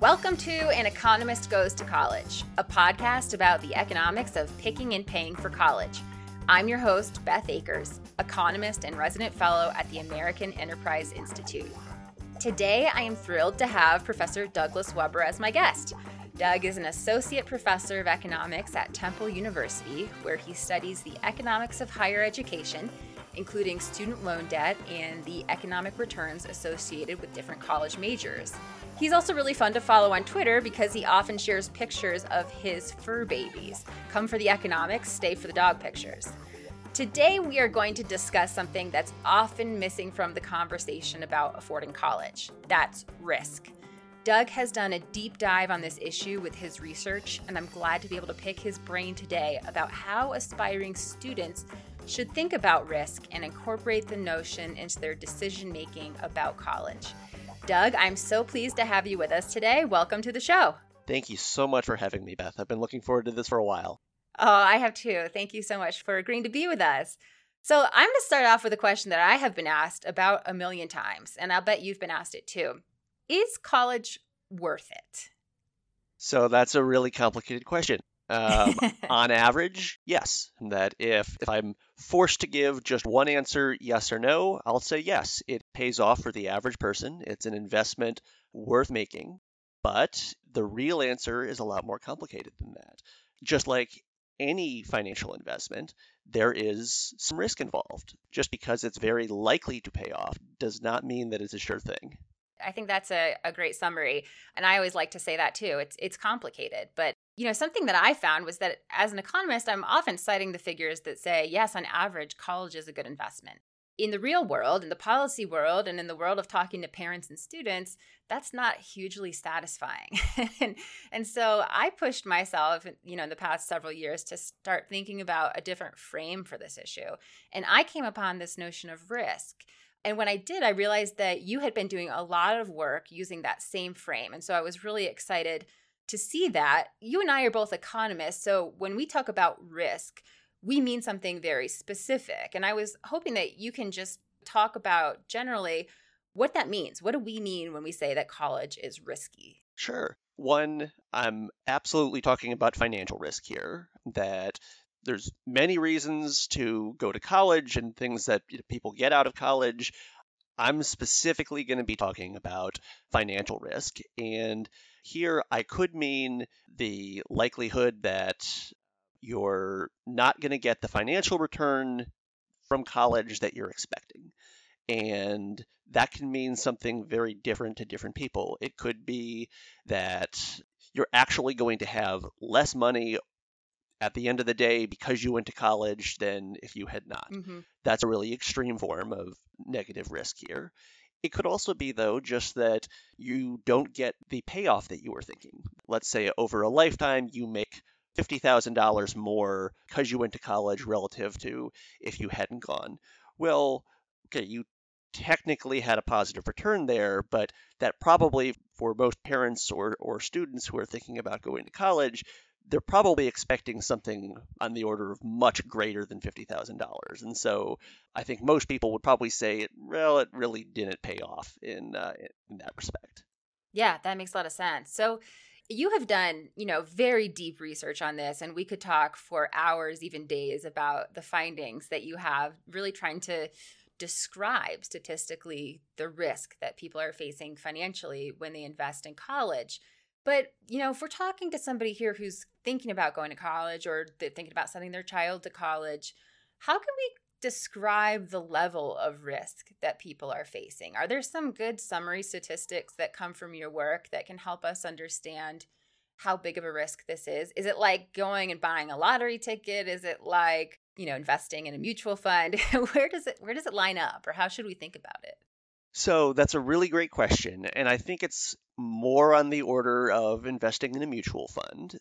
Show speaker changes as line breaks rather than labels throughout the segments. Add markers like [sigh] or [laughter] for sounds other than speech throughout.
Welcome to An Economist Goes to College, a podcast about the economics of picking and paying for college. I'm your host, Beth Akers, economist and resident fellow at the American Enterprise Institute. Today, I am thrilled to have Professor Douglas Webber as my guest. Doug is an associate professor of economics at Temple University, where he studies the economics of higher education including student loan debt and the economic returns associated with different college majors. He's also really fun to follow on Twitter because he often shares pictures of his fur babies. Come for the economics, stay for the dog pictures. Today, we are going to discuss something that's often missing from the conversation about affording college that's risk. Doug has done a deep dive on this issue with his research, and I'm glad to be able to pick his brain today about how aspiring students should think about risk and incorporate the notion into their decision making about college. Doug, I'm so pleased to have you with us today. Welcome to the show.
Thank you so much for having me, Beth. I've been looking forward to this for a while.
Oh, I have too. Thank you so much for agreeing to be with us. So, I'm going to start off with a question that I have been asked about a million times, and I'll bet you've been asked it too. Is college worth it?
So, that's a really complicated question. Um, [laughs] on average, yes. That if if I'm forced to give just one answer, yes or no, I'll say yes. It pays off for the average person. It's an investment worth making. But the real answer is a lot more complicated than that. Just like any financial investment, there is some risk involved. Just because it's very likely to pay off does not mean that it's a sure thing.
I think that's a, a great summary. And I always like to say that too. It's it's complicated, but you know, something that I found was that as an economist, I'm often citing the figures that say, yes, on average, college is a good investment. In the real world, in the policy world, and in the world of talking to parents and students, that's not hugely satisfying. [laughs] and, and so I pushed myself, you know, in the past several years to start thinking about a different frame for this issue. And I came upon this notion of risk. And when I did, I realized that you had been doing a lot of work using that same frame. And so I was really excited to see that. You and I are both economists. So when we talk about risk, we mean something very specific. And I was hoping that you can just talk about generally what that means. What do we mean when we say that college is risky?
Sure. One, I'm absolutely talking about financial risk here, that there's many reasons to go to college and things that people get out of college. I'm specifically going to be talking about financial risk. And here I could mean the likelihood that you're not going to get the financial return from college that you're expecting. And that can mean something very different to different people. It could be that you're actually going to have less money at the end of the day because you went to college than if you had not. Mm-hmm. That's a really extreme form of negative risk here. It could also be, though, just that you don't get the payoff that you were thinking. Let's say over a lifetime, you make $50,000 more because you went to college relative to if you hadn't gone. Well, okay, you technically had a positive return there, but that probably for most parents or, or students who are thinking about going to college, they're probably expecting something on the order of much greater than $50,000. And so I think most people would probably say, well, it really didn't pay off in, uh, in that respect.
Yeah, that makes a lot of sense. So you have done, you know, very deep research on this and we could talk for hours, even days about the findings that you have really trying to describe statistically the risk that people are facing financially when they invest in college. But, you know, if we're talking to somebody here who's thinking about going to college or thinking about sending their child to college, how can we describe the level of risk that people are facing? Are there some good summary statistics that come from your work that can help us understand how big of a risk this is? Is it like going and buying a lottery ticket? Is it like, you know, investing in a mutual fund? [laughs] where does it where does it line up or how should we think about it?
So that's a really great question. And I think it's more on the order of investing in a mutual fund.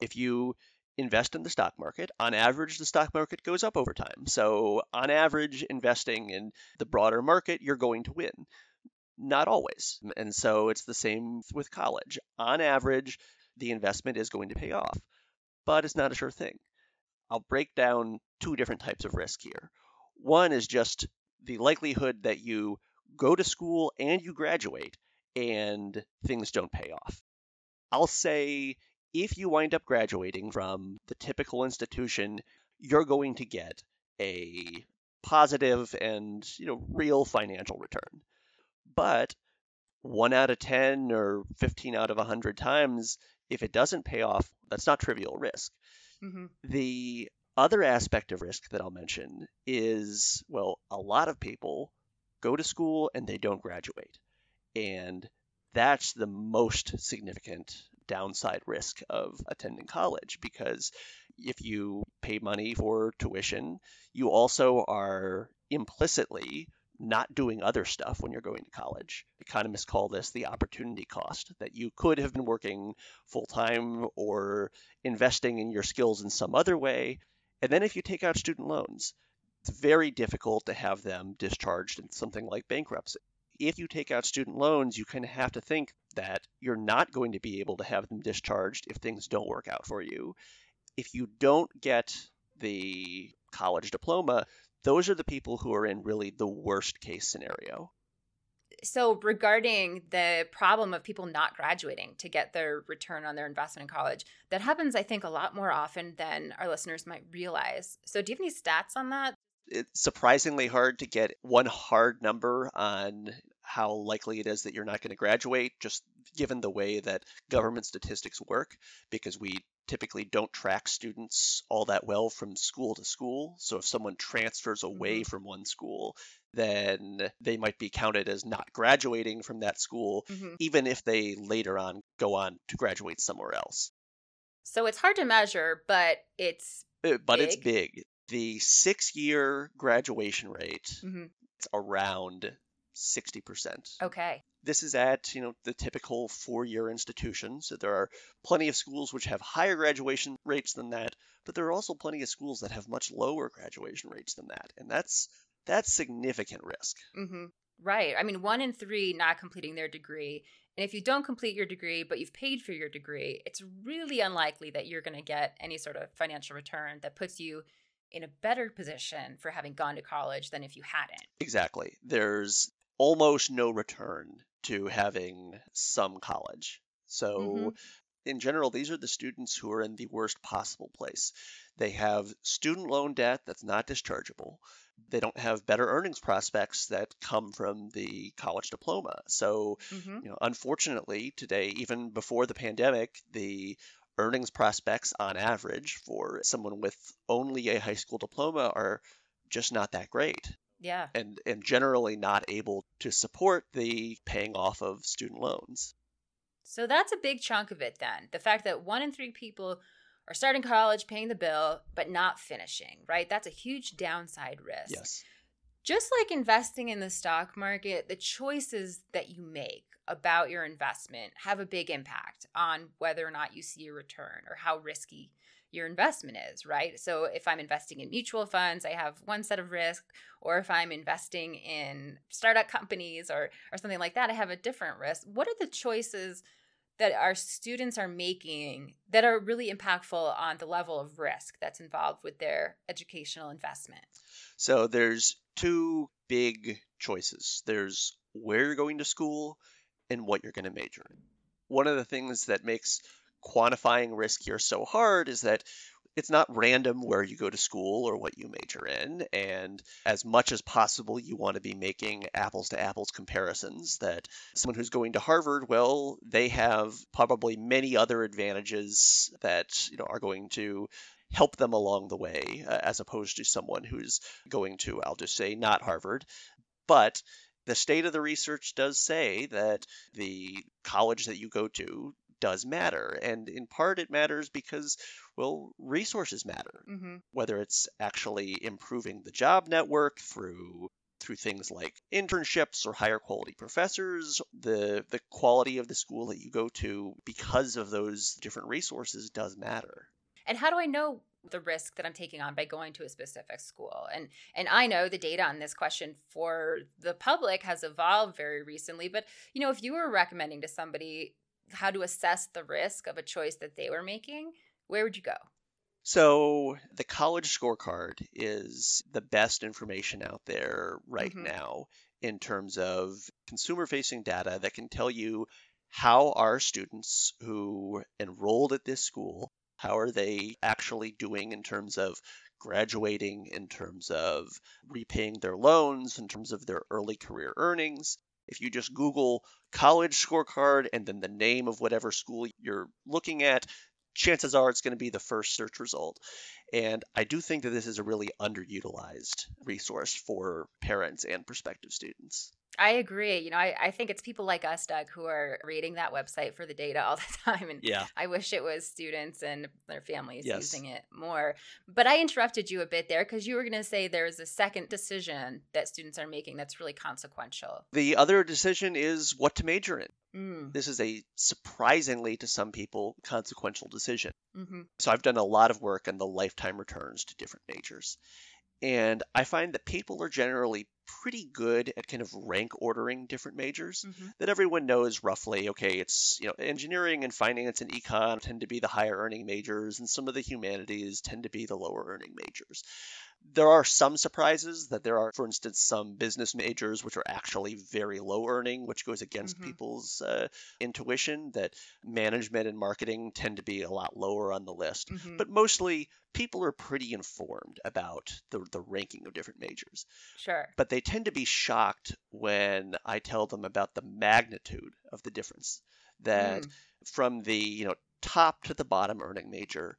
If you invest in the stock market, on average, the stock market goes up over time. So, on average, investing in the broader market, you're going to win. Not always. And so, it's the same with college. On average, the investment is going to pay off, but it's not a sure thing. I'll break down two different types of risk here. One is just the likelihood that you go to school and you graduate and things don't pay off. I'll say if you wind up graduating from the typical institution, you're going to get a positive and you know real financial return. But one out of 10 or 15 out of 100 times, if it doesn't pay off, that's not trivial risk. Mm-hmm. The other aspect of risk that I'll mention is well, a lot of people go to school and they don't graduate. And that's the most significant downside risk of attending college because if you pay money for tuition, you also are implicitly not doing other stuff when you're going to college. Economists call this the opportunity cost, that you could have been working full time or investing in your skills in some other way. And then if you take out student loans, it's very difficult to have them discharged in something like bankruptcy. If you take out student loans, you kind of have to think that you're not going to be able to have them discharged if things don't work out for you. If you don't get the college diploma, those are the people who are in really the worst case scenario.
So, regarding the problem of people not graduating to get their return on their investment in college, that happens, I think, a lot more often than our listeners might realize. So, do you have any stats on that?
It's surprisingly hard to get one hard number on how likely it is that you're not going to graduate, just given the way that government statistics work, because we typically don't track students all that well from school to school. So if someone transfers away mm-hmm. from one school, then they might be counted as not graduating from that school, mm-hmm. even if they later on go on to graduate somewhere else.
So it's hard to measure, but it's
uh, but big. it's big. The six year graduation rate mm-hmm. it's around 60%.
Okay.
This is at, you know, the typical four-year institutions. So there are plenty of schools which have higher graduation rates than that, but there are also plenty of schools that have much lower graduation rates than that. And that's that's significant risk.
Mm-hmm. Right. I mean, one in three not completing their degree. And if you don't complete your degree, but you've paid for your degree, it's really unlikely that you're going to get any sort of financial return that puts you in a better position for having gone to college than if you hadn't.
Exactly. There's almost no return to having some college. So, mm-hmm. in general, these are the students who are in the worst possible place. They have student loan debt that's not dischargeable. They don't have better earnings prospects that come from the college diploma. So, mm-hmm. you know, unfortunately, today, even before the pandemic, the earnings prospects on average for someone with only a high school diploma are just not that great.
Yeah.
And and generally not able to support the paying off of student loans.
So that's a big chunk of it then. The fact that one in 3 people are starting college, paying the bill, but not finishing, right? That's a huge downside risk.
Yes.
Just like investing in the stock market, the choices that you make about your investment have a big impact on whether or not you see a return or how risky your investment is, right? So if I'm investing in mutual funds, I have one set of risk, or if I'm investing in startup companies or or something like that, I have a different risk. What are the choices that our students are making that are really impactful on the level of risk that's involved with their educational investment?
So there's two big choices. There's where you're going to school and what you're going to major in. One of the things that makes quantifying risk here so hard is that it's not random where you go to school or what you major in. And as much as possible, you want to be making apples to apples comparisons. That someone who's going to Harvard, well, they have probably many other advantages that you know are going to help them along the way, uh, as opposed to someone who's going to, I'll just say, not Harvard. But the state of the research does say that the college that you go to does matter. And in part, it matters because, well, resources matter. Mm-hmm. Whether it's actually improving the job network through through things like internships or higher quality professors, the the quality of the school that you go to because of those different resources does matter.
And how do I know the risk that I'm taking on by going to a specific school. And and I know the data on this question for the public has evolved very recently, but you know, if you were recommending to somebody how to assess the risk of a choice that they were making, where would you go?
So, the college scorecard is the best information out there right mm-hmm. now. in terms of consumer facing data that can tell you how are students who enrolled at this school how are they actually doing in terms of graduating, in terms of repaying their loans, in terms of their early career earnings? If you just Google college scorecard and then the name of whatever school you're looking at, chances are it's going to be the first search result. And I do think that this is a really underutilized resource for parents and prospective students.
I agree. You know, I, I think it's people like us, Doug, who are reading that website for the data all [laughs] the time. And
yeah.
I wish it was students and their families
yes.
using it more. But I interrupted you a bit there because you were going to say there's a second decision that students are making that's really consequential.
The other decision is what to major in.
Mm.
This is a surprisingly, to some people, consequential decision.
Mm-hmm.
So I've done a lot of work on the lifetime returns to different majors. And I find that people are generally pretty good at kind of rank ordering different majors
Mm-hmm.
that everyone knows roughly okay it's you know engineering and finance and econ tend to be the higher earning majors and some of the humanities tend to be the lower earning majors there are some surprises that there are for instance some business majors which are actually very low earning which goes against
Mhm.
people's uh, intuition that management and marketing tend to be a lot lower on the list
Mhm.
but mostly people are pretty informed about the, the ranking of different majors
Sure.
but they tend to be shocked when I tell them about the magnitude of the difference. That
Mm.
from the you know top to the bottom earning major,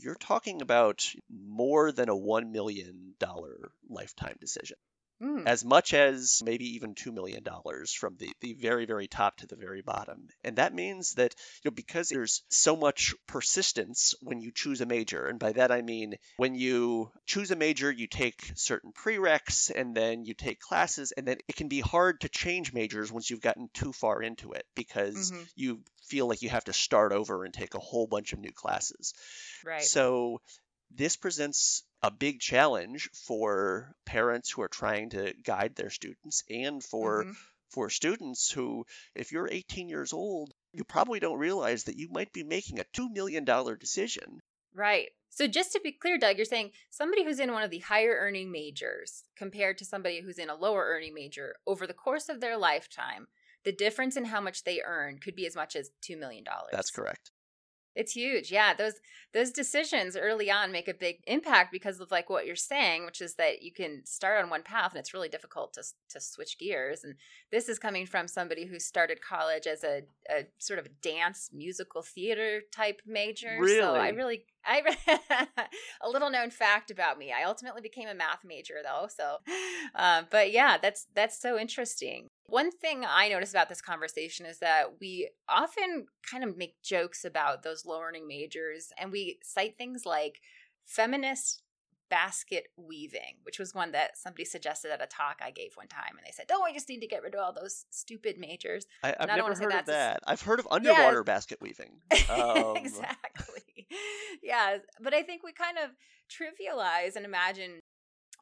you're talking about more than a one million dollar lifetime decision.
Mm.
As much as maybe even two million dollars from the, the very, very top to the very bottom. And that means that, you know, because there's so much persistence when you choose a major, and by that I mean when you choose a major, you take certain prereqs and then you take classes, and then it can be hard to change majors once you've gotten too far into it because
Mhm.
you feel like you have to start over and take a whole bunch of new classes.
Right.
So this presents a big challenge for parents who are trying to guide their students and for
Mhm.
for students who if you're 18 years old you probably don't realize that you might be making a 2 million dollar decision
Right. So just to be clear, Doug, you're saying somebody who's in one of the higher earning majors compared to somebody who's in a lower earning major over the course of their lifetime, the difference in how much they earn could be as much as $2 million.
that's correct
It's huge. Yeah, those those decisions early on make a big impact because of like what you're saying, which is that you can start on one path and it's really difficult to to switch gears. And this is coming from somebody who started college as a, a sort of dance musical theater type major. So I
Really?
really I [laughs] a little known fact about me. I ultimately became a math major though. So, um, but yeah, that's that's so interesting. One thing I notice about this conversation is that we often kind of make jokes about those low earning majors, and we cite things like feminist basket weaving, which was one that somebody suggested at a talk I gave one time, and they said, "Oh, I just need to get rid of all those stupid majors."
I,
I don't
never heard of
that's a s-
that i've heard of underwater basket weaving [laughs] um,
exactly. [laughs] Yeah, but I think we kind of trivialize and imagine,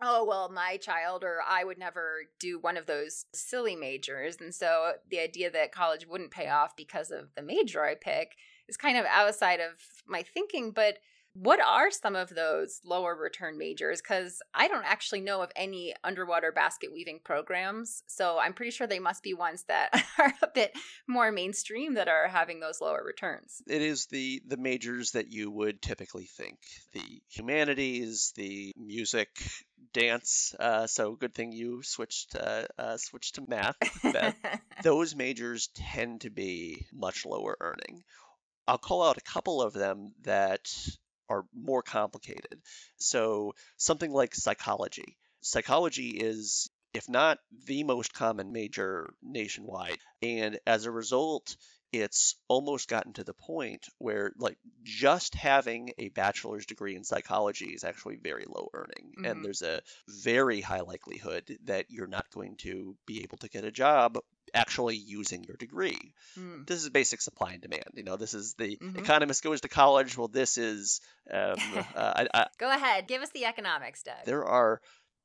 oh, well, my child or I would never do one of those silly majors. And so the idea that college wouldn't pay off because of the major I pick is kind of outside of my thinking. But what are some of those lower return majors? Because I don't actually know of any underwater basket weaving programs. So I'm pretty sure they must be ones that [laughs] are a bit more mainstream that are having those lower returns.
it is the the majors that you would typically think the humanities the music dance uh, so good thing you switched uh, uh, switched to math [laughs] those majors tend to be much lower earning. I'll call out a couple of them that are more complicated. So something like psychology. Psychology is if not the most common major nationwide and as a result it's almost gotten to the point where like just having a bachelor's degree in psychology is actually very low earning
Mhm.
and there's a very high likelihood that you're not going to be able to get a job actually using your degree
Hmm.
this is basic supply and demand you know this is the
Mhm.
economist goes to college well this is um, uh, [laughs] I, I,
Go ahead, give us the economics, Doug.
there are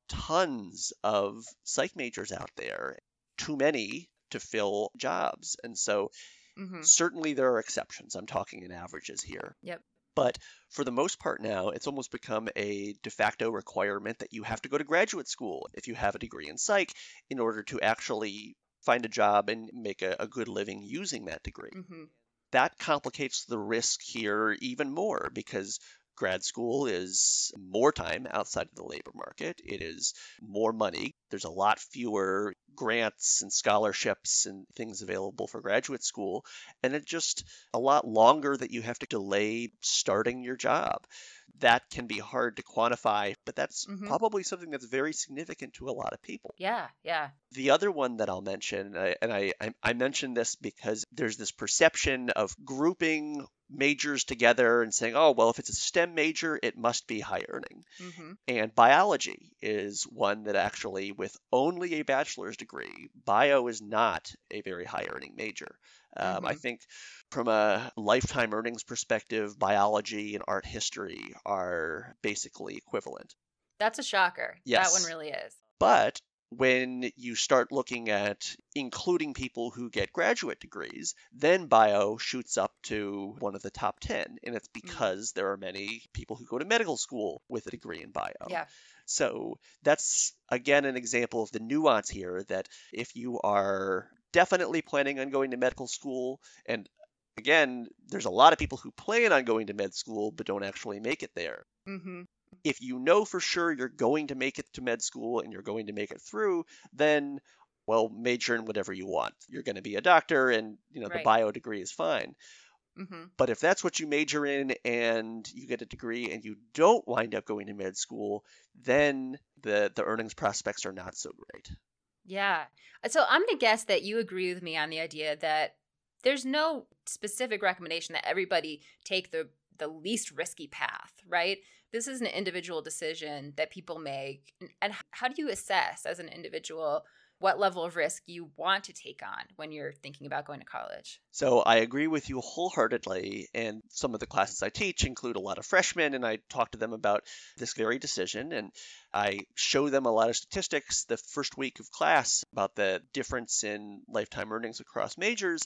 tons of psych majors out there too many to fill jobs and so
hmm
Certainly, there are exceptions. I'm talking in averages here.
Yep.
But for the most part now, it's almost become a de facto requirement that you have to go to graduate school if you have a degree in psych in order to actually find a job and make a, a good living using that degree.
Mm-hmm.
That complicates the risk here even more because grad school is more time outside of the labor market. It is more money. There's a lot fewer grants and scholarships and things available for graduate school. And it's just a lot longer that you have to delay starting your job that can be hard to quantify, but that's
Mhm.
probably something that's very significant to a lot of people.
Yeah, yeah.
The other one that I'll mention, and I, I, I mention this because there's this perception of grouping majors together and saying, oh, well, if it's a STEM major, it must be high earning.
Mm-hmm.
And biology is one that actually, with only a bachelor's degree, bio is not a very high earning major. Um, I
Mhm.
think from a lifetime earnings perspective, biology and art history are basically equivalent.
That's a shocker.
Yes.
That one really is.
But when you start looking at including people who get graduate degrees, then bio shoots up to one of the top 10. And it's because there are many people who go to medical school with a degree in bio.
Yeah.
So that's again an example of the nuance here that if you are definitely planning on going to medical school, and again, there's a lot of people who plan on going to med school but don't actually make it there
Mm-hmm.
if you know for sure you're going to make it to med school and you're going to make it through, then well, major in whatever you want. You're going to be a doctor and, you know, the bio degree is fine.
Mm-hmm.
But if that's what you major in and you get a degree and you don't wind up going to med school, then the the earnings prospects are not so great.
Yeah. Uh, so I'm going to guess that you agree with me on the idea that there's no specific recommendation that everybody take the the least risky path, right? This is an individual decision that people make. And how do you assess as an individual what level of risk you want to take on when you're thinking about going to college?
So I agree with you wholeheartedly. And some of the classes I teach include a lot of freshmen, and I talk to them about this very decision. And I show them a lot of statistics the first week of class about the difference in lifetime earnings across majors.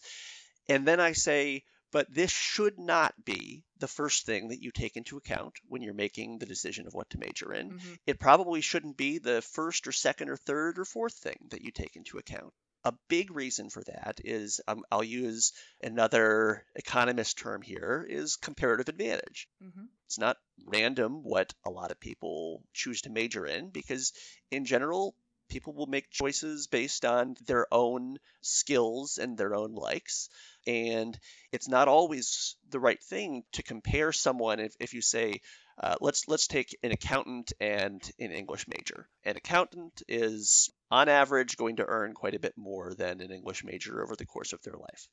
And then I say, but this should not be the first thing that you take into account when you're making the decision of what to major in.
Mhm.
It probably shouldn't be the first or second or third or fourth thing that you take into account. A big reason for that is um, I'll use another economist term here is comparative advantage.
Mhm.
It's not random what a lot of people choose to major in because in general people will make choices based on their own skills and their own likes and it's not always the right thing to compare someone if, if you say uh, let's let's take an accountant and an English major. An accountant is on average going to earn quite a bit more than an English major over the course of their life.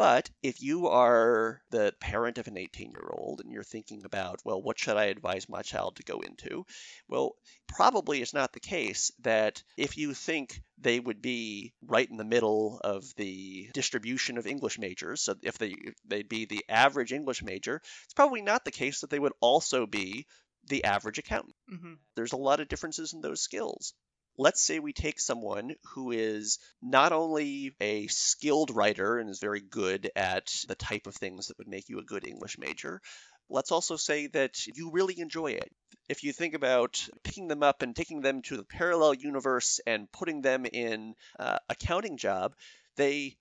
But if you are the parent of an 18 year old and you're thinking about, well, what should I advise my child to go into? Well, probably it's not the case that if you think they would be right in the middle of the distribution of English majors, so if they they'd be the average English major, it's probably not the case that they would also be the average accountant.
Mhm.
There's a lot of differences in those skills. Let's say we take someone who is not only a skilled writer and is very good at the type of things that would make you a good English major. Let's also say that you really enjoy it. If you think about picking them up and taking them to the parallel universe and putting them in uh, accounting job, they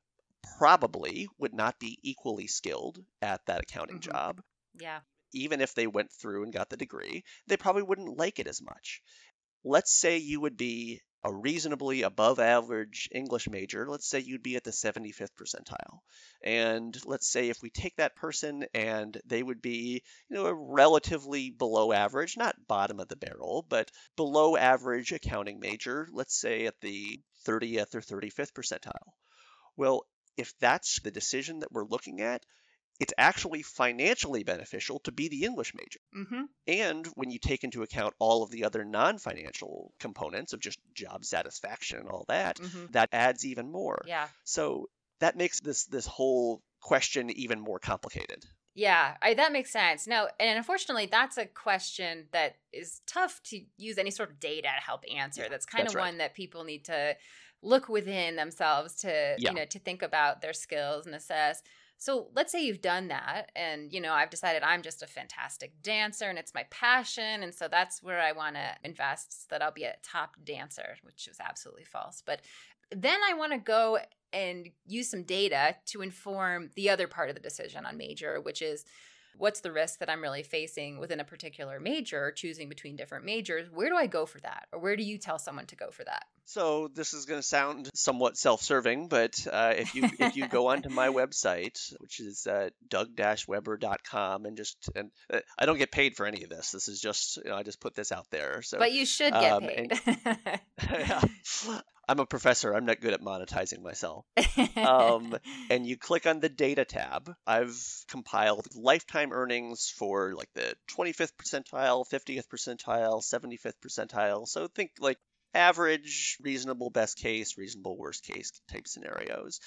probably would not be equally skilled at that accounting
Mhm.
job
Yeah.
even if they went through and got the degree, they probably wouldn't like it as much. Let's say you would be a reasonably above average English major. Let's say you'd be at the 75th percentile. And let's say if we take that person and they would be, you know, a relatively below average, not bottom of the barrel, but below average accounting major, let's say at the 30th or 35th percentile. Well, if that's the decision that we're looking at, it's actually financially beneficial to be the English major.
Mm-hmm.
And when you take into account all of the other non financial components of just job satisfaction and all that,
Mm-hmm.
that adds even more.
Yeah.
So that makes this this whole question even more complicated.
Yeah, I, that makes sense. No, and unfortunately, that's a question that is tough to use any sort of data to help answer.
Yeah,
that's kind
that's
of
right.
one that people need to look within themselves to
Yeah.
you know to think about their skills and assess. So let's say you've done that and you know I've decided I'm just a fantastic dancer and it's my passion and so that's where I want to invest so that I'll be a top dancer, which is absolutely false. But then I want to go and use some data to inform the other part of the decision on major, which is what's the risk that I'm really facing within a particular major, choosing between different majors? Where do I go for that? Or where do you tell someone to go for that?
So this is going to sound somewhat self-serving, but uh, if you if you go onto my website, which is uh, doug-weber.com, and just and uh, I don't get paid for any of this. This is just you know, I just put this out there. So,
but you should get um, paid. [laughs] [laughs]
And, I'm a professor. I'm not good at monetizing myself. Um, [laughs] and you click on the data tab. I've compiled lifetime earnings for like the 25th percentile, 50th percentile, 75th percentile. So think like average, reasonable best case, reasonable worst case type scenarios.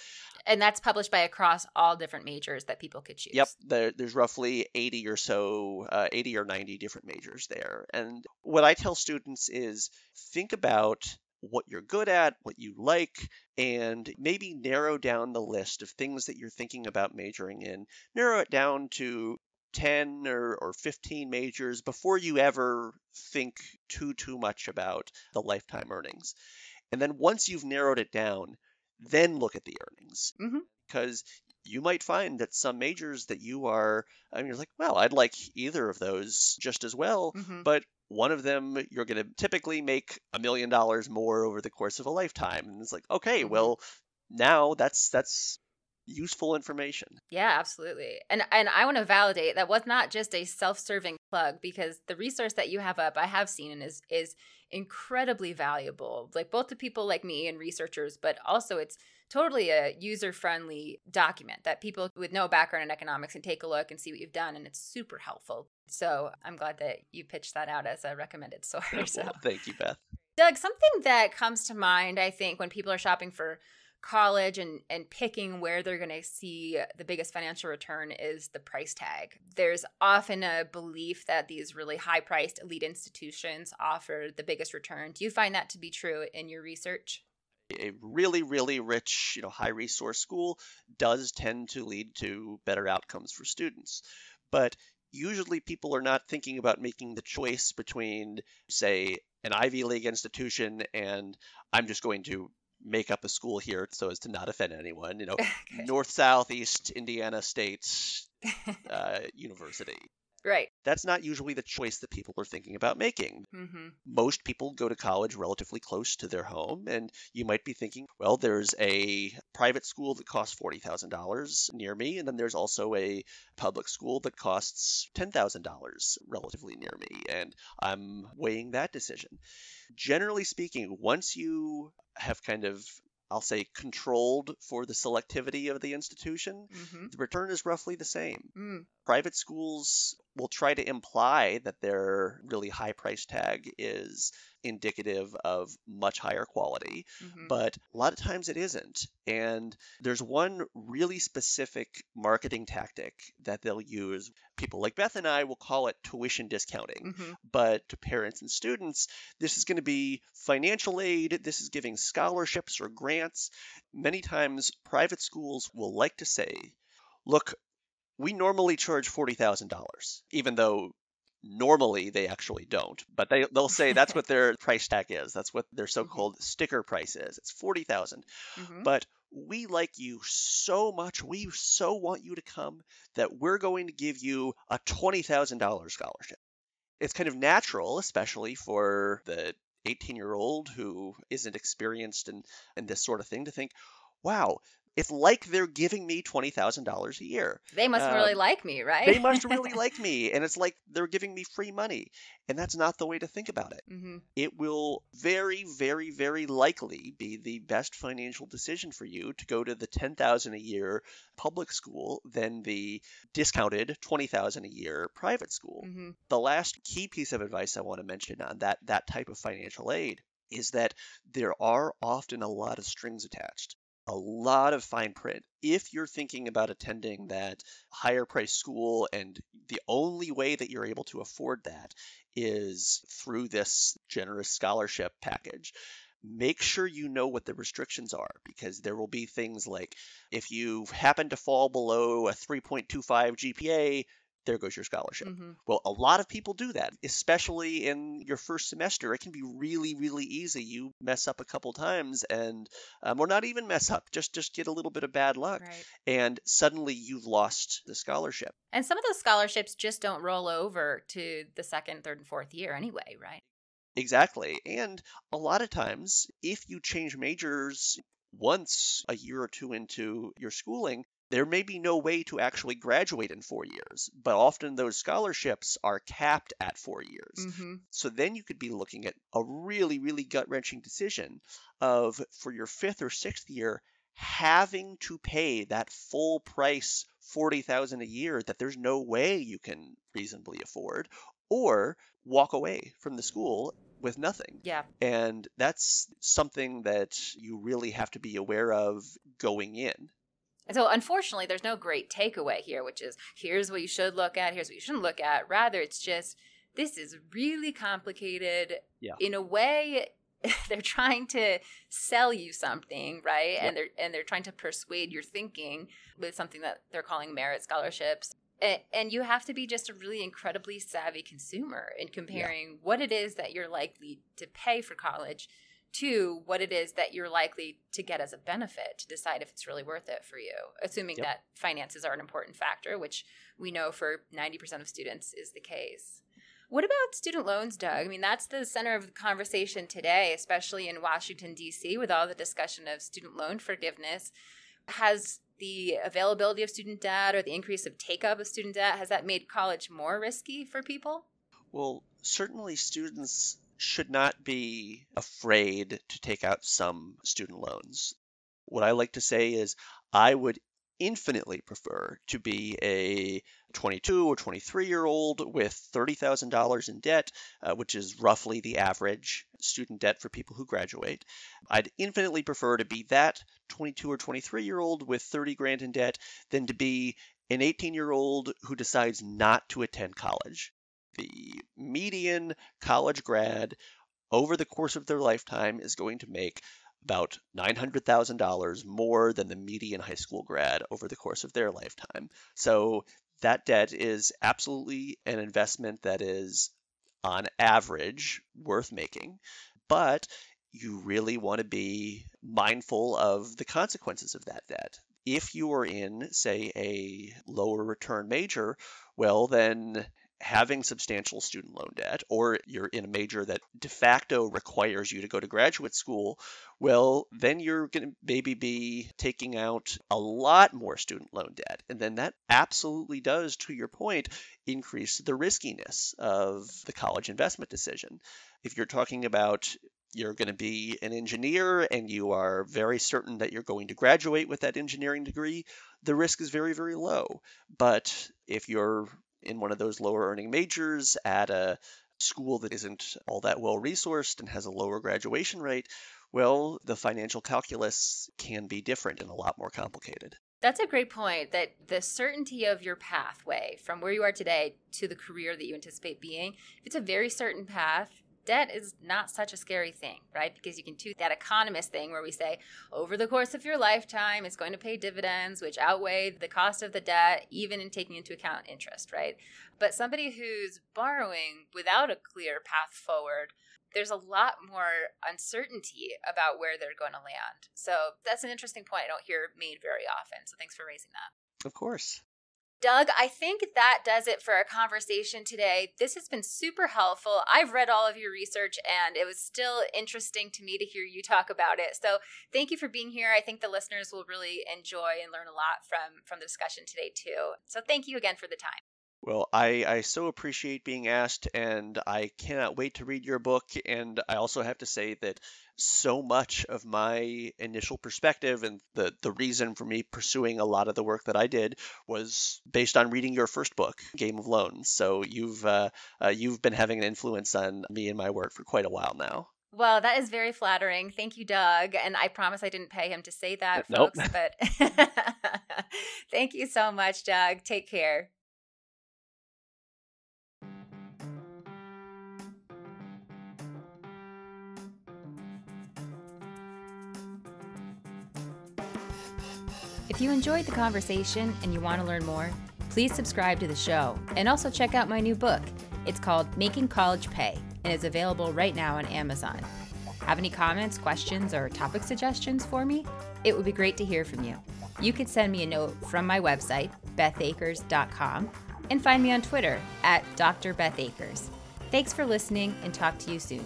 And that's published by across all different majors that people could choose.
Yep, there, there's roughly 80 or so, uh, 80 or 90 different majors there. And what I tell students is think about what you're good at, what you like, and maybe narrow down the list of things that you're thinking about majoring in. Narrow it down to 10 or, or 15 majors before you ever think too too much about the lifetime earnings. And then once you've narrowed it down, then look at the earnings. Mm-hmm. Because you might find that some majors that you are, I mean, you're like, well, I'd like either of those just as well, mm-hmm. but one of them you're going to typically make a million dollars more over the course of a lifetime. And it's like, okay, mm-hmm. well, now that's that's useful information.
Yeah, absolutely. And and I want to validate that was not just a self-serving plug because the resource that you have up I have seen and is is incredibly valuable. Like both to people like me and researchers, but also it's totally a user-friendly document that people with no background in economics can take a look and see what you've done and it's super helpful. So, I'm glad that you pitched that out as a recommended [laughs] source. [laughs]
well,
so.
thank you, Beth.
Doug, something that comes to mind I think when people are shopping for college and and picking where they're going to see the biggest financial return is the price tag. There's often a belief that these really high-priced elite institutions offer the biggest return. Do you find that to be true in your research?
A really, really rich, you know, high resource school does tend to lead to better outcomes for students. But usually people are not thinking about making the choice between, say, an Ivy League institution and I'm just going to make up a school here so as to not offend anyone. You know, [laughs] okay. North Southeast Indiana State uh, [laughs] University.
Right.
That's not usually the choice that people are thinking about making. Mm-hmm. Most people go to college relatively close to their home, and you might be thinking, well, there's a private school that costs $40,000 near me, and then there's also a public school that costs $10,000 relatively near me, and I'm weighing that decision. Generally speaking, once you have kind of I'll say controlled for the selectivity of the institution, mm-hmm. the return is roughly the same. Mm. Private schools will try to imply that their really high price tag is indicative of much higher quality, mm-hmm. but a lot of times it isn't. And there's one really specific marketing tactic that they'll use. People like Beth and I will call it tuition discounting, mm-hmm. but to parents and students, this is going to be financial aid, this is giving scholarships or grants. Many times, private schools will like to say, look, we normally charge $40,000, even though normally they actually don't. But they, they'll say that's what their [laughs] price tag is. That's what their so called mm-hmm. sticker price is. It's 40000 mm-hmm. But we like you so much. We so want you to come that we're going to give you a $20,000 scholarship. It's kind of natural, especially for the 18 year old who isn't experienced in, in this sort of thing, to think, wow, it's like they're giving me $20,000 a year.
They must um, really like me, right?
they must really [laughs] like me. And it's like they're giving me free money. And that's not the way to think about it. Mm-hmm. It will very, very, very likely be the best financial decision for you to go to the 10000 a year public school than the discounted 20000 a year private school. Mm-hmm. The last key piece of advice I want to mention on that, that type of financial aid is that there are often a lot of strings attached a lot of fine print. If you're thinking about attending that higher price school and the only way that you're able to afford that is through this generous scholarship package, make sure you know what the restrictions are because there will be things like if you happen to fall below a 3.25 GPA, there goes your scholarship.
Mm-hmm.
Well, a lot of people do that, especially in your first semester. It can be really, really easy. You mess up a couple times, and um, or not even mess up, just just get a little bit of bad luck,
Right.
and suddenly you've lost the scholarship.
And some of those scholarships just don't roll over to the second, third, and fourth year anyway, right?
Exactly. And a lot of times, if you change majors once a year or two into your schooling, there may be no way to actually graduate in four years, but often those scholarships are capped at four years.
Mm-hmm.
So then you could be looking at a really, really gut wrenching decision of for your fifth or sixth year having to pay that full price 40,000 a year that there's no way you can reasonably afford or walk away from the school with nothing.
Yeah.
And that's something that you really have to be aware of going in.
And so, unfortunately, there's no great takeaway here, which is here's what you should look at, here's what you shouldn't look at. Rather, it's just this is really complicated.
Yeah.
In a way, [laughs] they're trying to sell you something, right?
Yeah.
And they're and they're trying to persuade your thinking with something that they're calling merit scholarships. And, and you have to be just a really incredibly savvy consumer in comparing what it is that you're likely to pay for college to what it is that you're likely to get as a benefit to decide if it's really worth it for you, assuming
Yep.
that finances are an important factor, which we know for 90% of students is the case. What about student loans, Doug? I mean, that's the center of the conversation today, especially in Washington, D.C., with all the discussion of student loan forgiveness. Has the availability of student debt or the increase of take up of student debt, has that made college more risky for people?
Well, certainly students should not be afraid to take out some student loans. What I like to say is I would infinitely prefer to be a 22 or 23 year old with $30,000 in debt, uh, which is roughly the average student debt for people who graduate. I'd infinitely prefer to be that 22 or 23 year old with 30 grand in debt than to be an 18 year old who decides not to attend college. The median college grad over the course of their lifetime is going to make about $900,000 more than the median high school grad over the course of their lifetime. So that debt is absolutely an investment that is, on average, worth making. But you really want to be mindful of the consequences of that debt. If you are in, say, a lower return major, well, then having substantial student loan debt, or you're in a major that de facto requires you to go to graduate school, well, then you're going to maybe be taking out a lot more student loan debt. And then that absolutely does, to your point, increase the riskiness of the college investment decision. If you're talking about you're going to be an engineer and you are very certain that you're going to graduate with that engineering degree, the risk is very, very low. But if you're in one of those lower earning majors at a school that isn't all that well resourced and has a lower graduation rate, well, the financial calculus can be different and a lot more complicated.
That's a great point that the certainty of your pathway from where you are today to the career that you anticipate being, if it's a very certain path, debt is not such a scary thing, right? Because you can do that economist thing where we say over the course of your lifetime, it's going to pay dividends, which outweigh the cost of the debt, even in taking into account interest, right? But somebody who's borrowing without a clear path forward, there's a lot more uncertainty about where they're going to land. So that's an interesting point I don't hear made very often. So thanks for raising that.
Of course.
Doug, I think that does it for our conversation today. This has been super helpful. I've read all of your research and it was still interesting to me to hear you talk about it. So, thank you for being here. I think the listeners will really enjoy and learn a lot from from the discussion today too. So, thank you again for the time.
Well, I, I so appreciate being asked, and I cannot wait to read your book. And I also have to say that so much of my initial perspective and the, the reason for me pursuing a lot of the work that I did was based on reading your first book, Game of Loans. So you've uh, uh, you've been having an influence on me and my work for quite a while now.
Well, that is very flattering. Thank you, Doug. And I promise I didn't pay him to say that,
Nope.
folks. But [laughs] thank you so much, Doug. Take care. If you enjoyed the conversation and you want to learn more, please subscribe to the show and also check out my new book. It's called Making College Pay and is available right now on Amazon. Have any comments, questions, or topic suggestions for me? It would be great to hear from you. You could send me a note from my website, bethakers.com, and find me on Twitter at Dr. Beth Akers. Thanks for listening and talk to you soon.